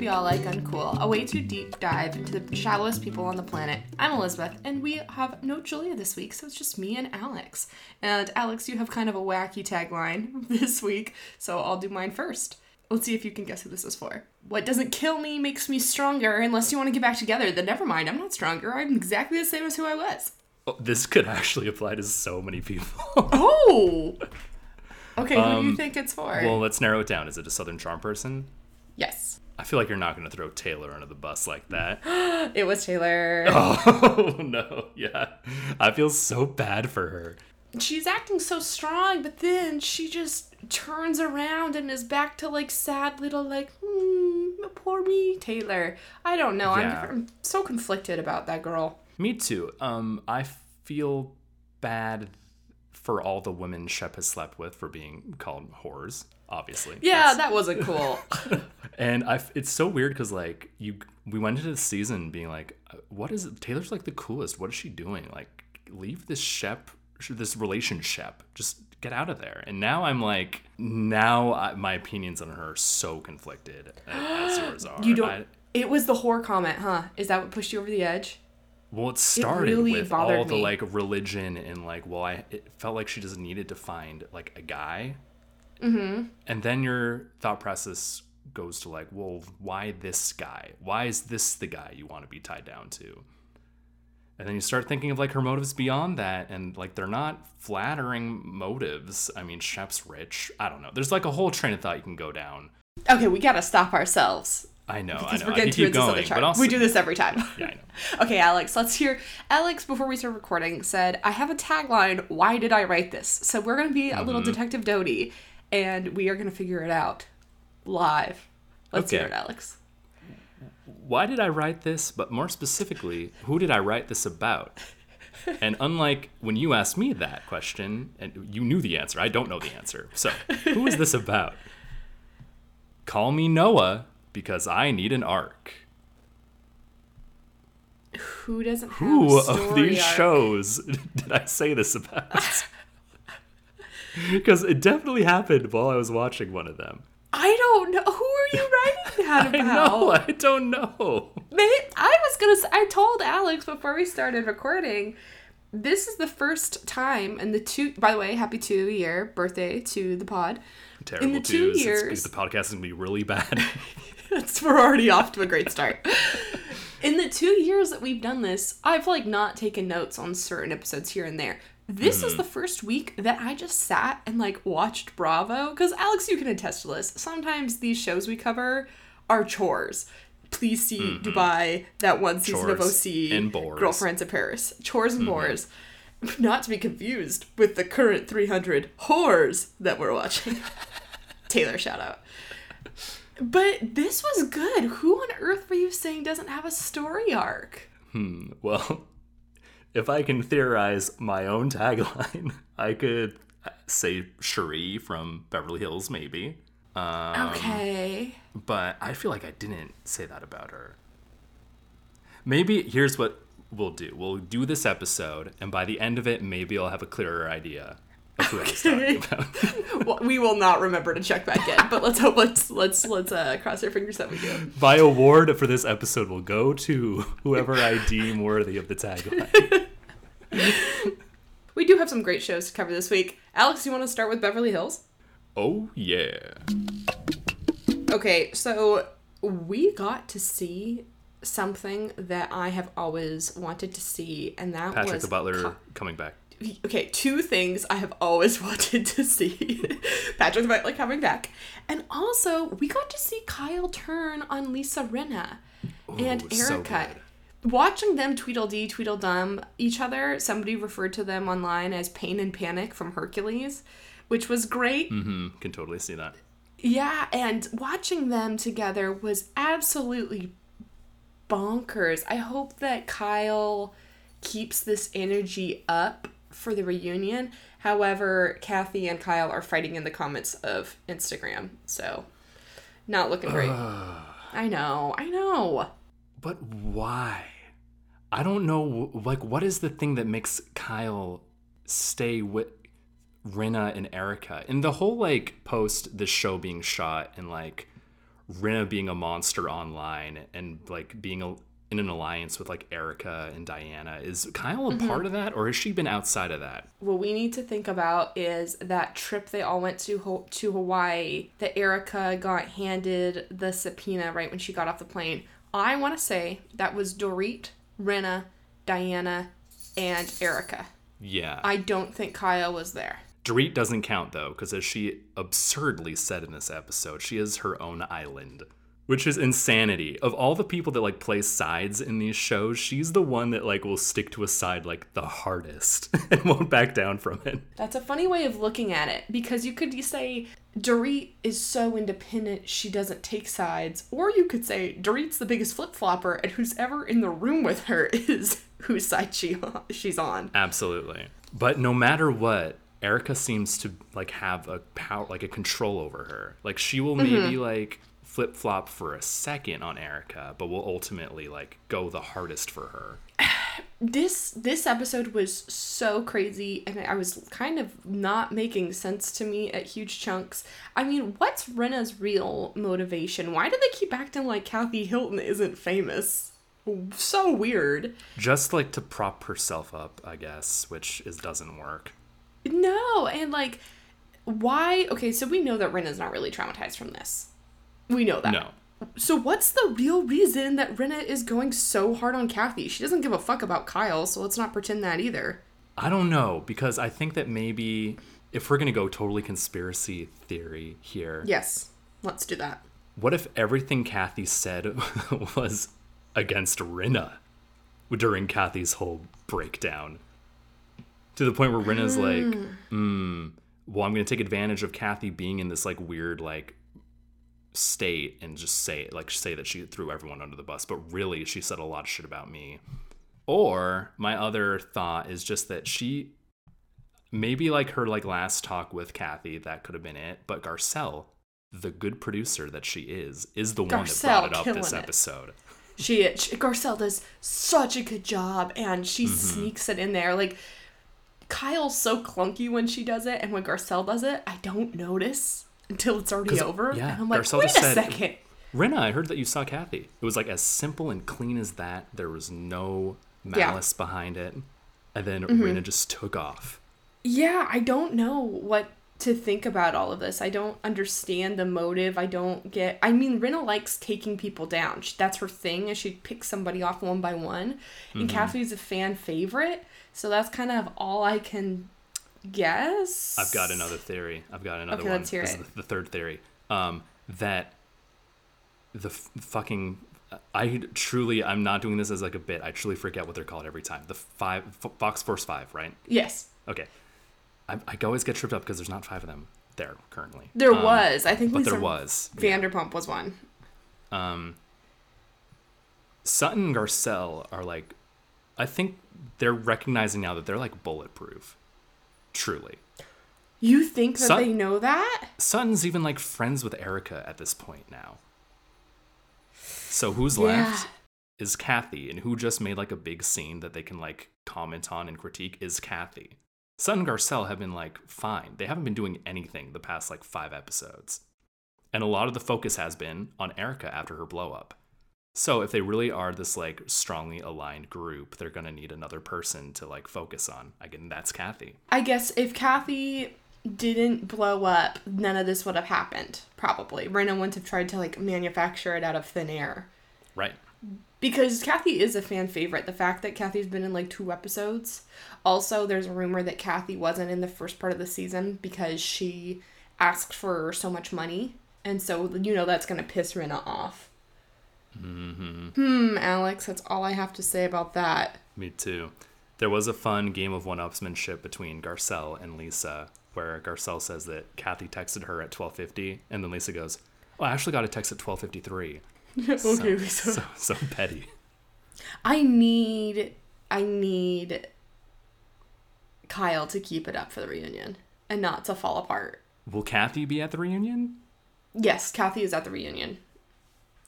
Be All Like Uncool, a way too deep dive into the shallowest people on the planet. I'm Elizabeth, and we have no Julia this week, so it's just me and Alex. And Alex, you have kind of a wacky tagline this week, so I'll do mine first. Let's see if you can guess who this is for. What doesn't kill me makes me stronger. Unless you want to get back together, then never mind. I'm not stronger. I'm exactly the same as who I was. Oh, this could actually apply to so many people. Oh! Okay, who do you Um, think it's for? well, let's narrow it down. Is it a Southern Charm person? Yes. I feel like you're not going to throw Taylor under the bus like that. It was Taylor. oh, no. Yeah. I feel so bad for her. she's acting so strong, but then she just turns around and is back to like sad little like, hmm, poor me, Taylor. I don't know. Yeah. I'm, I'm so conflicted about that girl. Me too. Um, I feel bad for all the women Shep has slept with for being called whores, obviously. Yeah, that wasn't cool. And I, it's so weird because like you, we went into the season being like, uh, what is it? Taylor's like the coolest. What is she doing? Like, leave this Shep, this relationship. Just get out of there. And now I'm like, now I, my opinions on her are so conflicted as yours are. you don't. I- it was the whore comment, huh? Is that what pushed you over the edge? well, it started really with all the me. like religion and like, well, I it felt like she just needed to find like a guy. Mm-hmm. And then your thought process goes to like, well, why this guy? Why is this the guy you want to be tied down to? And then you start thinking of like her motives beyond that, and like they're not flattering motives. I mean, Shep's rich. I don't know. There's like a whole train of thought you can go down. Okay, we gotta stop ourselves. I know, I Because know. we're getting keep into this other chart. but also We do this every time. Yeah, I know. Okay, Alex, let's hear. Alex, before we start recording, said, I have a tagline. Why did I write this? So we're going to be a Mm-hmm. little Detective Doty, and we are going to figure it out live. Let's hear it, Alex. Why did I write this? But more specifically, who did I write this about? And unlike when you asked me that question, and you knew the answer, I don't know the answer. So, who is this about? Call me Noah because I need an arc. Who doesn't have Who of these arc? shows did I say this about? Because it definitely happened while I was watching one of them. I don't know. Who are you writing that about? I know, I don't know. I was gonna. I told Alex before we started recording. This is the first time in the two. By the way, happy two year birthday to the pod. Terrible the two twos. It's- years- the podcast is gonna be really bad. That's we're already off to a great start. In the two years that we've done this, I've like not taken notes on certain episodes here and there. This is mm-hmm. the first week that I just sat and like watched Bravo because Alex, you can attest to this. Sometimes these shows we cover are chores. Please see mm-hmm. Dubai, that one season of OC, and bores. Girlfriends in Paris, chores and mm-hmm. bores. Not to be confused with the current 300 whores that we're watching. Taylor shout out. But this was good. Who on earth were you saying doesn't have a story arc? Hmm. Well, if I can theorize my own tagline, I could say Sheree from Beverly Hills, maybe. Um, Okay. But I feel like I didn't say that about her. Maybe here's what we'll do we'll do this episode, and by the end of it, maybe I'll have a clearer idea who I was talking about. well, we will not remember to check back in, but let's hope let's let's let's uh, cross our fingers that we do. My award for this episode will go to whoever I deem worthy of the tagline. We do have some great shows to cover this week. Alex, you want to start with Beverly Hills? Oh, yeah. Okay, so we got to see something that I have always wanted to see, and that was Patrick was the Butler Ki- coming back. Okay, two things I have always wanted to see. Patrick the like coming back. And also, we got to see Kyle turn on Lisa Rinna and Ooh, so Erica. good. Watching them Tweedledee, Tweedledum each other, somebody referred to them online as Pain and Panic from Hercules, which was great. hmm Can totally see that. Yeah, and watching them together was absolutely bonkers. I hope that Kyle keeps this energy up for the reunion. However, Kathy and Kyle are fighting in the comments of Instagram, so not looking great. I know, I know. But why? I don't know. Like, what is the thing that makes Kyle stay with Rinna and Erica? In the whole like post the show being shot and like Rinna being a monster online and like being a, in an alliance with like Erica and Diana. Is Kyle a mm-hmm. part of that or has she been outside of that? what we need to think about is that trip they all went to Ho- to Hawaii that Erica got handed the subpoena right when she got off the plane. I want to say that was Dorit, Rinna, Diana, and Erica. Yeah. I don't think Kyle was there. Dorit doesn't count though, because as she absurdly said in this episode, she is her own island, which is insanity. Of all the people that like play sides in these shows, she's the one that like will stick to a side like the hardest and won't back down from it. That's a funny way of looking at it because you could say Dorit is so independent she doesn't take sides, or you could say Dorit's the biggest flip flopper and who's ever in the room with her is whose side she she's on. Absolutely. But no matter what, Erica seems to like have a power, like a control over her. Like she will mm-hmm. maybe like flip flop for a second on Erica, but will ultimately like go the hardest for her. this this episode was so crazy and i was kind of not making sense to me at huge chunks. I mean what's Rinna's real motivation? Why do they keep acting like kathy hilton isn't famous? So weird. Just like to prop herself up, I guess, which is doesn't work. no and like why okay so we know that Rinna's not really traumatized from this we know that No. so what's the real reason that Rinna is going so hard on Kathy? She doesn't give a fuck about Kyle, so let's not pretend that either. I don't know because I think that maybe if we're going to go totally conspiracy theory here, Yes, let's do that. what if everything Kathy said was against Rinna during Kathy's whole breakdown? To the point where Rinna's like, hmm, well, I'm going to take advantage of Kathy being in this like weird, like, state and just say like say that she threw everyone under the bus but really she said a lot of shit about me or my other thought is just that she maybe like her like last talk with Kathy that could have been it but Garcelle the good producer that she is is the one that brought it up this killing it. episode She, she Garcelle does such a good job, and she Mm-hmm. sneaks it in there. Like Kyle's so clunky when she does it, and when Garcelle does it, I don't notice until it's already over. yeah, and I'm like, Garcelle wait a said- second. Rinna I heard that you saw Kathy it was like as simple and clean as that there was no malice behind it and then Mm-hmm. Rinna just took off Yeah, I don't know what to think about all of this. I don't understand the motive. I don't get. I mean, Rinna likes taking people down. She, that's her thing. Is she picks somebody off one by one, and Mm-hmm. Kathy's a fan favorite. So that's kind of all I can guess. I've got another theory. I've got another Okay, one. let's hear this it. the, third theory. Um, that the f- fucking I truly I'm not doing this as like a bit. I truly forget what they're called every time. The five F- Fox Force Five, right? Yes, Okay. I, I always get tripped up because there's not five of them there currently. there Um, was. I think but there was. Vanderpump was one. Um, Sutton and Garcelle are like, I think they're recognizing now that they're like bulletproof. Truly. You think that Sut- they know that? Sutton's even like friends with Erica at this point now. So who's Yeah. left is Kathy, and who just made like a big scene that they can like comment on and critique is Kathy. Sutton and Garcelle have been like fine. They haven't been doing anything the past like five episodes. And a lot of the focus has been on Erica after her blow up. So if they really are this like strongly aligned group, they're gonna need another person to like focus on. Again, that's Kathy. I guess if Kathy didn't blow up, none of this would have happened. Probably, Rinna wouldn't have tried to like manufacture it out of thin air. Right. Because Kathy is a fan favorite. The fact that Kathy's been in like two episodes. Also, there's a rumor that Kathy wasn't in the first part of the season because she asked for so much money. And so, you know, that's going to piss Rinna off. Mm-hmm. Hmm, Alex, that's all I have to say about that. Me too. There was a fun game of one-upsmanship between Garcelle and Lisa, where Garcelle says that Kathy texted her at 12:50, and then Lisa goes, "Oh, I actually got a text at 12:53." okay, Lisa. So so petty. I need I need Kyle to keep it up for the reunion and not to fall apart. Will Kathy be at the reunion? Yes, Kathy is at the reunion.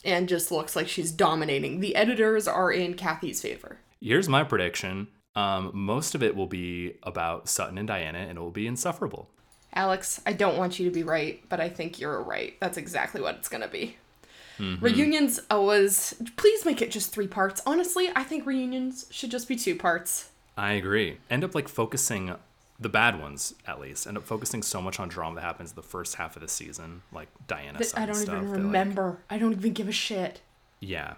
And just looks like she's dominating. The editors are in Kathy's favor. Here's my prediction. Um, most of it will be about Sutton and Diana, and it will be insufferable. Alex, I don't want you to be right, but I think you're right. That's exactly what it's going to be. Reunions uh, was please make it just three parts. Honestly, I think reunions should just be two parts. I agree. End up like focusing the bad ones at least end up focusing so much on drama that happens the first half of the season, like Diana. That I don't stuff, even that, like- remember. I don't even give a shit. yeah,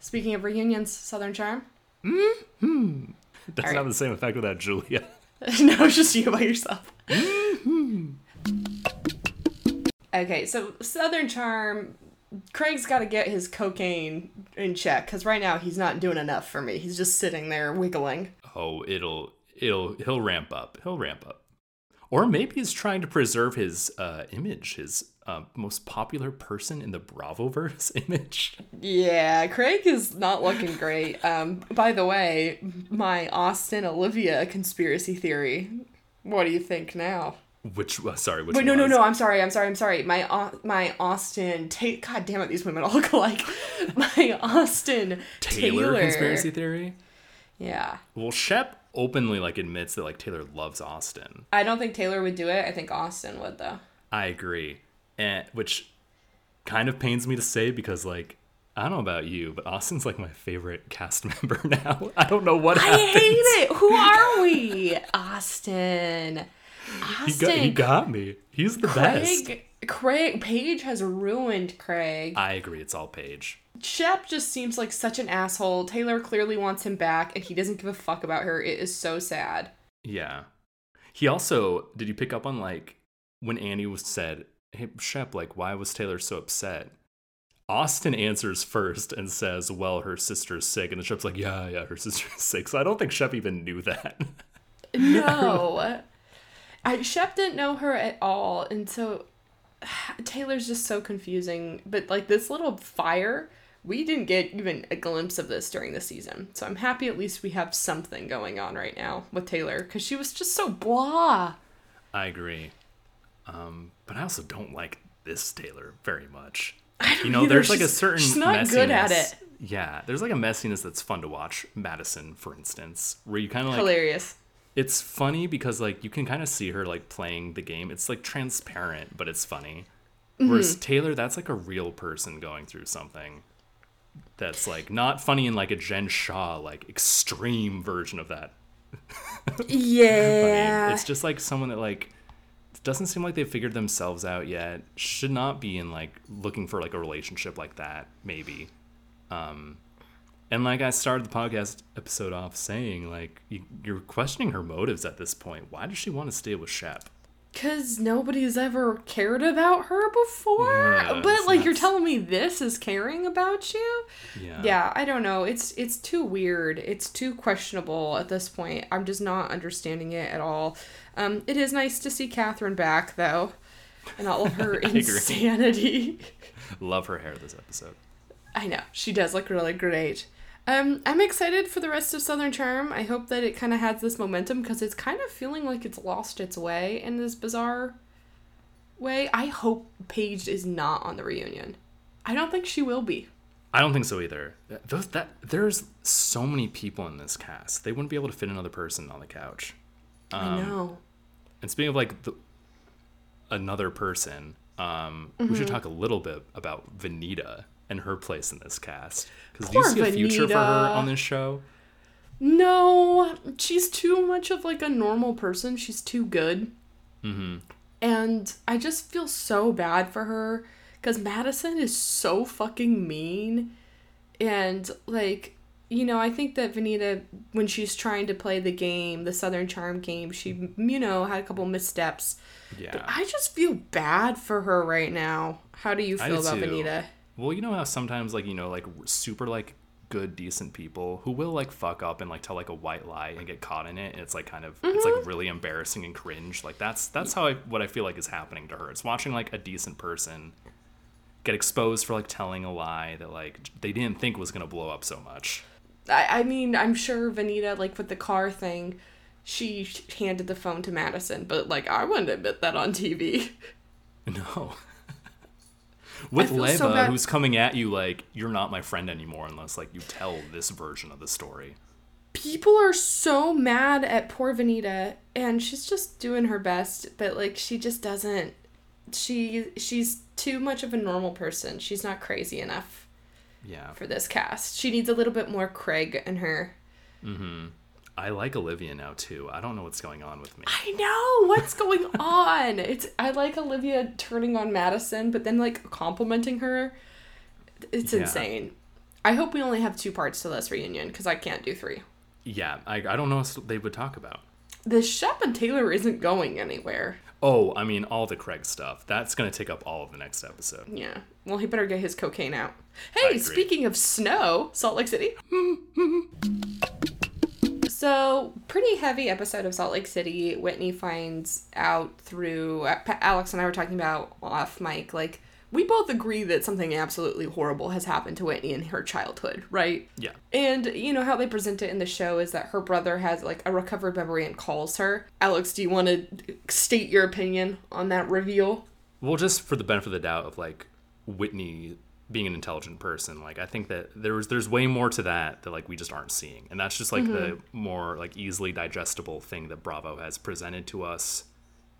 Speaking of reunions, Southern Charm. Mm-hmm. it doesn't Alright. have the same effect without Julia. no, it's just you by yourself. Mm-hmm. okay, so Southern Charm, Craig's got to get his cocaine in check because right now he's not doing enough for me. He's just sitting there wiggling. Oh, it'll it'll he'll ramp up. He'll ramp up. Or maybe he's trying to preserve his uh, image, his uh, most popular person in the Bravoverse image. Yeah, Craig is not looking great. Um, by the way, my Austin Olivia conspiracy theory. What do you think now? Which uh, sorry, which Wait, no, no, no. I'm sorry. I'm sorry. I'm sorry. My Au- my Austin. Ta- God damn it, these women all look alike. My Austin Taylor, Taylor. conspiracy theory. Yeah, Well, Shep openly like admits that like Taylor loves Austin. I don't think Taylor would do it. I think Austin would though. I agree, and which kind of pains me to say because like I don't know about you, but Austin's like my favorite cast member now. I don't know what I happened. hate it. Who are we? Austin. He Austin. got, he got me. He's the best. Craig. Paige has ruined Craig. I agree. It's all Paige. Shep just seems like such an asshole. Taylor clearly wants him back, and he doesn't give a fuck about her. It is so sad. Yeah. He also did you pick up on like when Annie was said, "Hey Shep, like why was Taylor so upset?" Austin answers first and says, "Well, her sister's sick," and the Shep's like, "Yeah, yeah, her sister's sick." So I don't think Shep even knew that. No. I, Shep didn't know her at all, and so Taylor's just so confusing. But like this little fire, we didn't get even a glimpse of this during the season. So I'm happy at least we have something going on right now with Taylor because she was just so blah. I agree. Um, but I also don't like this Taylor very much. I don't You know, either. there's like a She's- certain She's not good at it. Yeah, there's like a messiness that's fun to watch. Madison, for instance, where you kind of like Hilarious. It's funny because like you can kind of see her like playing the game. It's like transparent, but it's funny. Whereas Mm-hmm. Taylor, that's like a real person going through something. That's like not funny in like a Jen Shah like extreme version of that. Yeah. funny. It's just like someone that like doesn't seem like they've figured themselves out yet. Should not be in like looking for like a relationship like that. Maybe. Um, and like I started the podcast episode off saying, like you, you're questioning her motives at this point. Why does she want to stay with Shep? Because nobody's ever cared about her before. Yeah, but like you're telling me this is caring about you? Yeah. Yeah, I don't know. It's it's too weird. It's too questionable at this point. I'm just not understanding it at all. Um, it is nice to see Kathryn back though, and all of her insanity. Love her hair this episode. I know she does look really great. Um, I'm excited for the rest of Southern Charm. I hope that it kind of has this momentum because it's kind of feeling like it's lost its way in this bizarre way. I hope Paige is not on the reunion. I don't think she will be. I don't think so either. Those that there's so many people in this cast. They wouldn't be able to fit another person on the couch. I know. And speaking of like the, another person, um, we Mm-hmm. should talk a little bit about Venita and her place in this cast. Because do you see a future for her on this show? No, she's too much of like a normal person. She's too good. Mm-hmm. And I just feel so bad for her because Madison is so fucking mean. And like, you know, I think that Venita, when she's trying to play the game, the Southern Charm game, she, you know, had a couple missteps. Yeah. I just feel bad for her right now. How do you feel do about too. Venita? Well, you know how sometimes like you know like super like good decent people who will like fuck up and like tell like a white lie and get caught in it and it's like kind of it's Mm-hmm. like really embarrassing and cringe. Like that's that's how I what I feel like is happening to her. It's watching like a decent person get exposed for like telling a lie that like they didn't think was gonna blow up so much. I, I mean, I'm sure Venita, like with the car thing, she handed the phone to Madison, but like I wouldn't admit that on TV. No. With feel so Leva, who's coming at you like you're not my friend anymore unless like you tell this version of the story. People are so mad at poor Venita, and she's just doing her best, but like she just doesn't. she she's too much of a normal person. She's not crazy enough Yeah. for this cast. She needs a little bit more Craig in her. Mm-hmm. I like Olivia now too. I don't know what's going on with me. I know what's going on. It's I like Olivia turning on Madison, but then like complimenting her. It's Yeah. insane. I hope we only have two parts to this reunion because I can't do three. Yeah, I, I don't know what they would talk about. The Shep and Taylor isn't going anywhere. Oh, I mean, all the Craig stuff. That's going to take up all of the next episode. Yeah. Well, he better get his cocaine out. Hey, speaking of snow, Salt Lake City. so, pretty heavy episode of Salt Lake City. Whitney finds out through uh, Alex and I were talking about off mic. Like, we both agree that something absolutely horrible has happened to Whitney in her childhood, right? Yeah. And you know how they present it in the show is that her brother has like a recovered memory and calls her. Alex, do you want to state your opinion on that reveal? Well, just for the benefit of the doubt of like Whitney being an intelligent person, like I think that there's there's way more to that that like we just aren't seeing, and that's just like the more like easily digestible thing that Bravo has presented to us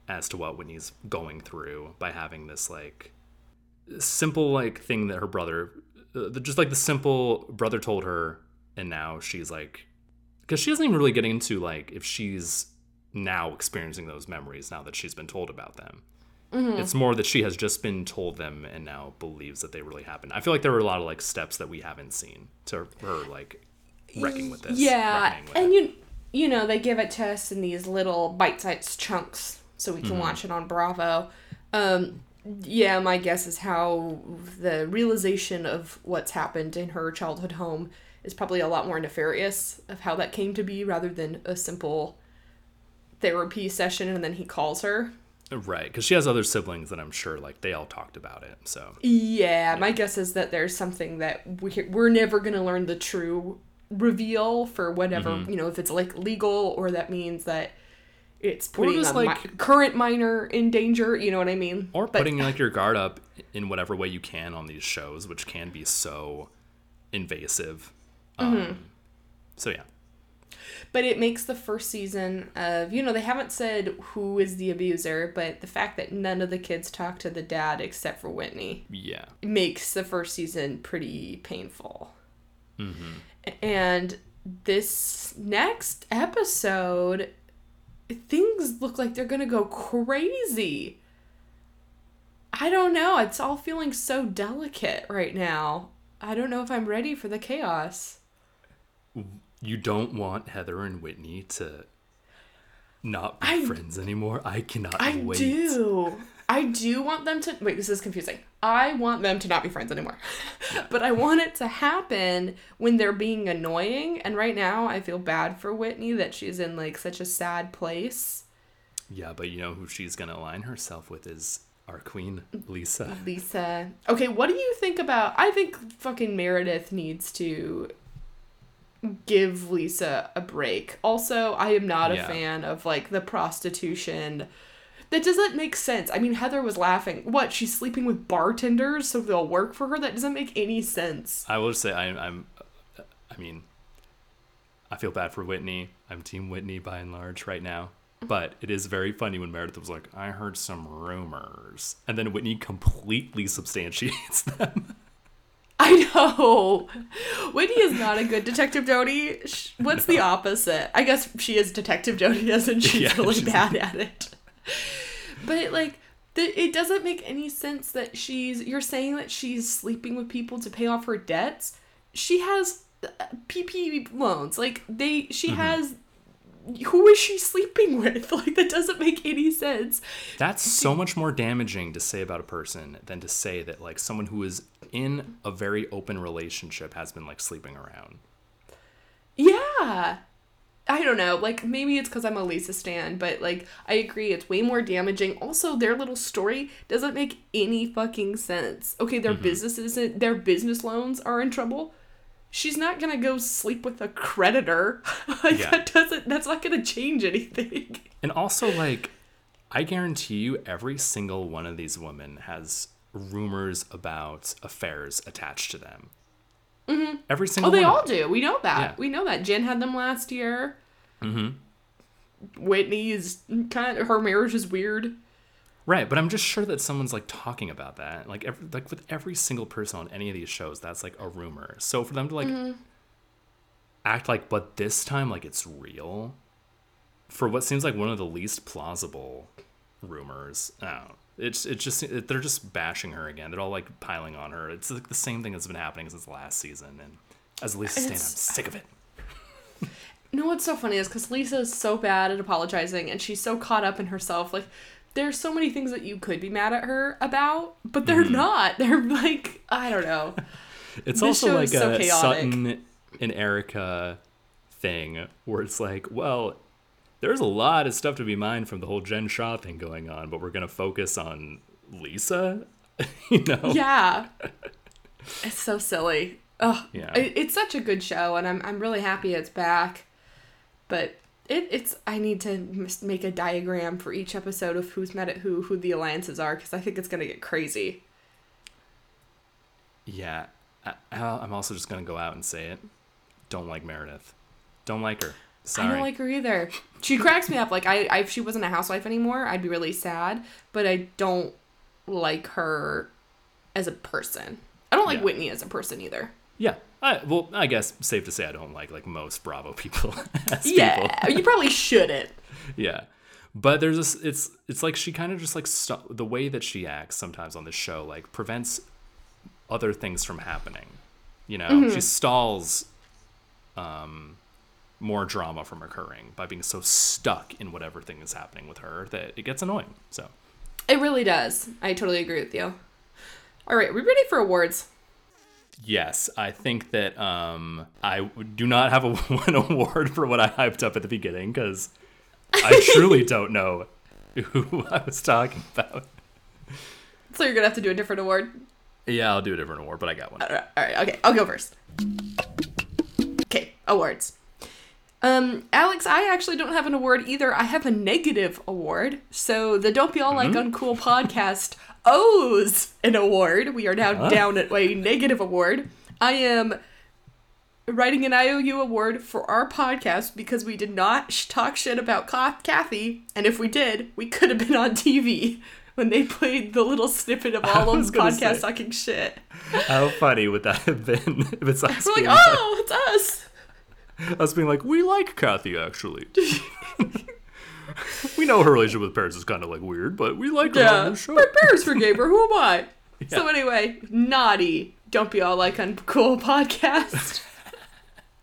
as to what Whitney's going through by having this like simple like thing that her brother, uh, just like the simple brother told her, and now she's like, because she doesn't even really get into like if she's now experiencing those memories now that she's been told about them. It's more that she has just been told them and now believes that they really happened. I feel like there were a lot of like steps that we haven't seen to her like wrecking with this. Yeah, with and it. you you know they give it to us in these little bite-sized chunks so we can Mm-hmm. watch it on Bravo. Um, yeah, my guess is how the realization of what's happened in her childhood home is probably a lot more nefarious of how that came to be rather than a simple therapy session and then he calls her. Right because she has other siblings that I'm sure like they all talked about it. So Yeah, my guess is that there's something that we, we're never going to learn the true reveal for whatever, Mm-hmm. you know, if it's like legal or that means that it's putting a mi- like- current minor in danger, you know what I mean? or But- putting like your guard up in whatever way you can on these shows, which can be so invasive. Um, Mm-hmm. So yeah, But it makes the first season of, you know, they haven't said who is the abuser, but the fact that none of the kids talk to the dad except for Whitney yeah, makes the first season pretty painful. Mm-hmm. And this next episode, things look like they're gonna go crazy. I don't know. It's all feeling so delicate right now. I don't know if I'm ready for the chaos. You don't want Heather and Whitney to not be I- friends anymore. I cannot I wait. do. I do want them to. Wait, this is confusing. I want them to not be friends anymore. but I want it to happen when they're being annoying. And right now, I feel bad for Whitney that she's in like such a sad place. Yeah, but you know who she's gonna align herself with is our queen, Lisa. Lisa. Okay, what do you think about. I think fucking Meredith needs to give Lisa a break. Also, I am not a fan of like the prostitution. That doesn't make sense. I mean, Heather was laughing. What? She's sleeping with bartenders so they'll work for her? That doesn't make any sense. I will say I, I'm. I mean, I feel bad for Whitney. I'm Team Whitney by and large right now. But it is very funny when Meredith was like, "I heard some rumors," and then Whitney completely substantiates them. I know. Whitney is not a good Detective Jody. What's the opposite? I guess she is Detective Jody, in she's Yeah, really she's- bad at it. But like, the, it doesn't make any sense that she's. You're saying that she's sleeping with people to pay off her debts. She has uh, PP loans. Like they, she has. Who is she sleeping with? Like that doesn't make any sense. That's so much more damaging to say about a person than to say that like someone who is in a very open relationship has been like sleeping around. Yeah. I don't know. Like maybe it's because I'm a Lisa stan, but like I agree, it's way more damaging. Also, their little story doesn't make any fucking sense. Okay, their mm-hmm. businesses, their business loans are in trouble. She's not gonna go sleep with a creditor. like Yeah. that doesn't. That's not gonna change anything. And also, like, I guarantee you, every single one of these women has rumors about affairs attached to them. Mm-hmm. Every single. Oh, they all do. We know that. Yeah. We know that. Jen had them last year. Mm-hmm. Whitney is kind. Of her marriage is weird. Right, but I'm just sure that someone's like talking about that. Like every, like with every single person on any of these shows, that's like a rumor. So for them to like Mm-hmm. act like but this time like it's real for what seems like one of the least plausible rumors. I don't. It's it's just it, they're just bashing her again. They're all like piling on her. It's like the same thing that's been happening since last season and as Lisa Stan, I'm sick of it. No, what's so funny is because Lisa is so bad at apologizing and she's so caught up in herself. Like, there's so many things that you could be mad at her about, but they're Mm-hmm. not. They're like, I don't know. It's This also like so a chaotic. Sutton and Erica thing where it's like, well, there's a lot of stuff to be mined from the whole Jen Shah thing going on, but we're gonna focus on Lisa. you know? Yeah. It's so silly. Oh, Yeah. it, it's such a good show, and I'm, I'm really happy it's back. But it, it's I need to make a diagram for each episode of who's met at who, who the alliances are, because I think it's gonna get crazy. Yeah. I, I'm also just gonna go out and say it. Don't like Meredith. Don't like her. Sorry. I don't like her either. She cracks me up. Like I, I, if she wasn't a housewife anymore, I'd be really sad. But I don't like her as a person. I don't like Yeah. Whitney as a person either. yeah. I, well, I guess safe to say I don't like like most Bravo people Yeah, people. you probably shouldn't. Yeah. But there's this it's it's like she kind of just like st- the way that she acts sometimes on this show like prevents other things from happening. You know, she stalls um more drama from occurring by being so stuck in whatever thing is happening with her that it gets annoying. So, It really does. I totally agree with you. All right, are we ready for awards? yes, I think that um I do not have a, an award for what I hyped up at the beginning cuz I truly don't know who I was talking about. So you're gonna have to do a different award. Yeah, I'll do a different award, but I got one. All right, all right, okay, I'll go first. Okay, awards. Um, Alex, I actually don't have an award either. I have a negative award. So the Don't Be All Like Uncool podcast owes an award. We are now down at a negative award. I am writing an IOU award for our podcast because we did not sh- talk shit about Kathy, and if we did, we could have been on TV when they played the little snippet of all of podcast say. sucking shit. How funny would that have been if it's us We're like, oh, it's us. Us being like, we like Kathy actually. we know her relationship with Paris is kind of like weird, but we like her on Yeah, the show. my parents forgave her. Who am I? So anyway, naughty. Don't be all like uncool podcast.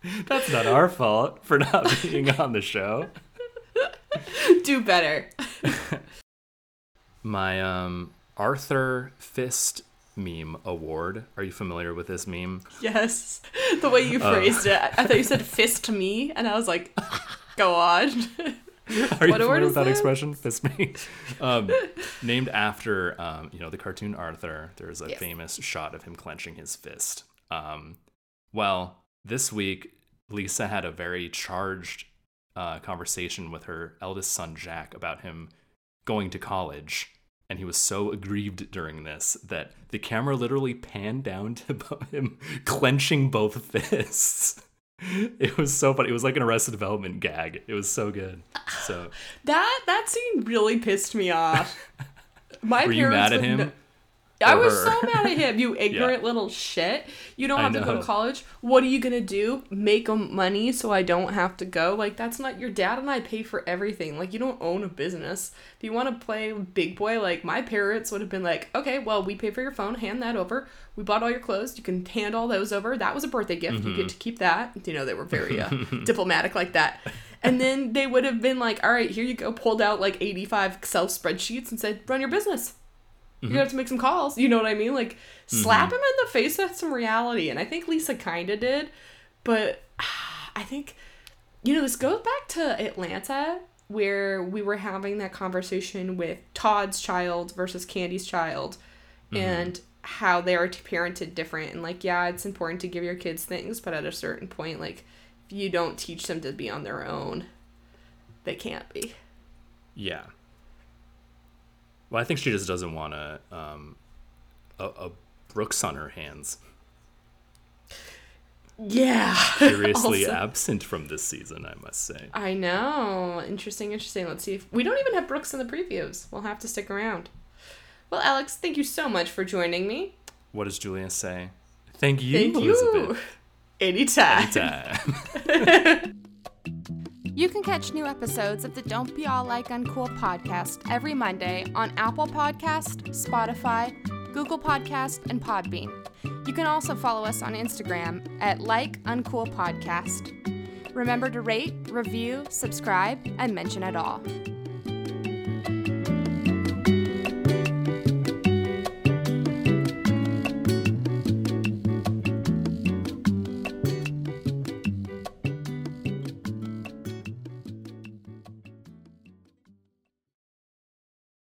That's not our fault for not being on the show. Do better. My um Arthur Fist meme award. Are you familiar with this meme? Yes, the way you phrased it. I thought you said fist me, and I was like, go on. Are you What award familiar with that expression? Fist me. Um, named after um, you know the cartoon Arthur. There's a Yes. famous shot of him clenching his fist. Um, well, this week Lisa had a very charged uh, conversation with her eldest son Jack about him going to college. And he was so aggrieved during this that the camera literally panned down to him clenching both fists. It was so funny. It was like an Arrested Development gag. It was so good. So That that scene really pissed me off. My Were you parents mad at him? kn- I was her? so mad at him. You ignorant little shit. You don't have to go to college. What are you gonna do? Make money so I don't have to go? Like that's not your dad and I pay for everything. Like you don't own a business. If you want to play big boy, like my parents would have been like, okay, well we pay for your phone. Hand that over. We bought all your clothes. You can hand all those over. That was a birthday gift. You Mm-hmm. get to keep that. You know they were very uh, diplomatic like that. And then they would have been like, all right, here you go. Pulled out like eighty five Excel spreadsheets and said, run your business Mm-hmm. you're gonna have to make some calls. You know what I mean? Like mm-hmm. slap him in the face with some reality. And I think Lisa kind of did, but I think you know this goes back to Atlanta where we were having that conversation with Todd's child versus Kandi's child, mm-hmm. and how they are parented different. And like, yeah, it's important to give your kids things, but at a certain point, like if you don't teach them to be on their own, they can't be. Yeah. Well, I think she just doesn't want a um, a, a Brooks on her hands. Yeah. Curiously absent from this season, I must say. I know. Interesting, interesting. Let's see if we don't even have Brooks in the previews. We'll have to stick around. Well, Alex, thank you so much for joining me. What does Julia say? Thank you, Thank you. Elizabeth. Anytime. You can catch new episodes of the Don't Be All Like Uncool podcast every Monday on Apple Podcast, Spotify, Google Podcast, and Podbean. You can also follow us on Instagram at Like Uncool Podcast. Remember to rate, review, subscribe, and mention it all.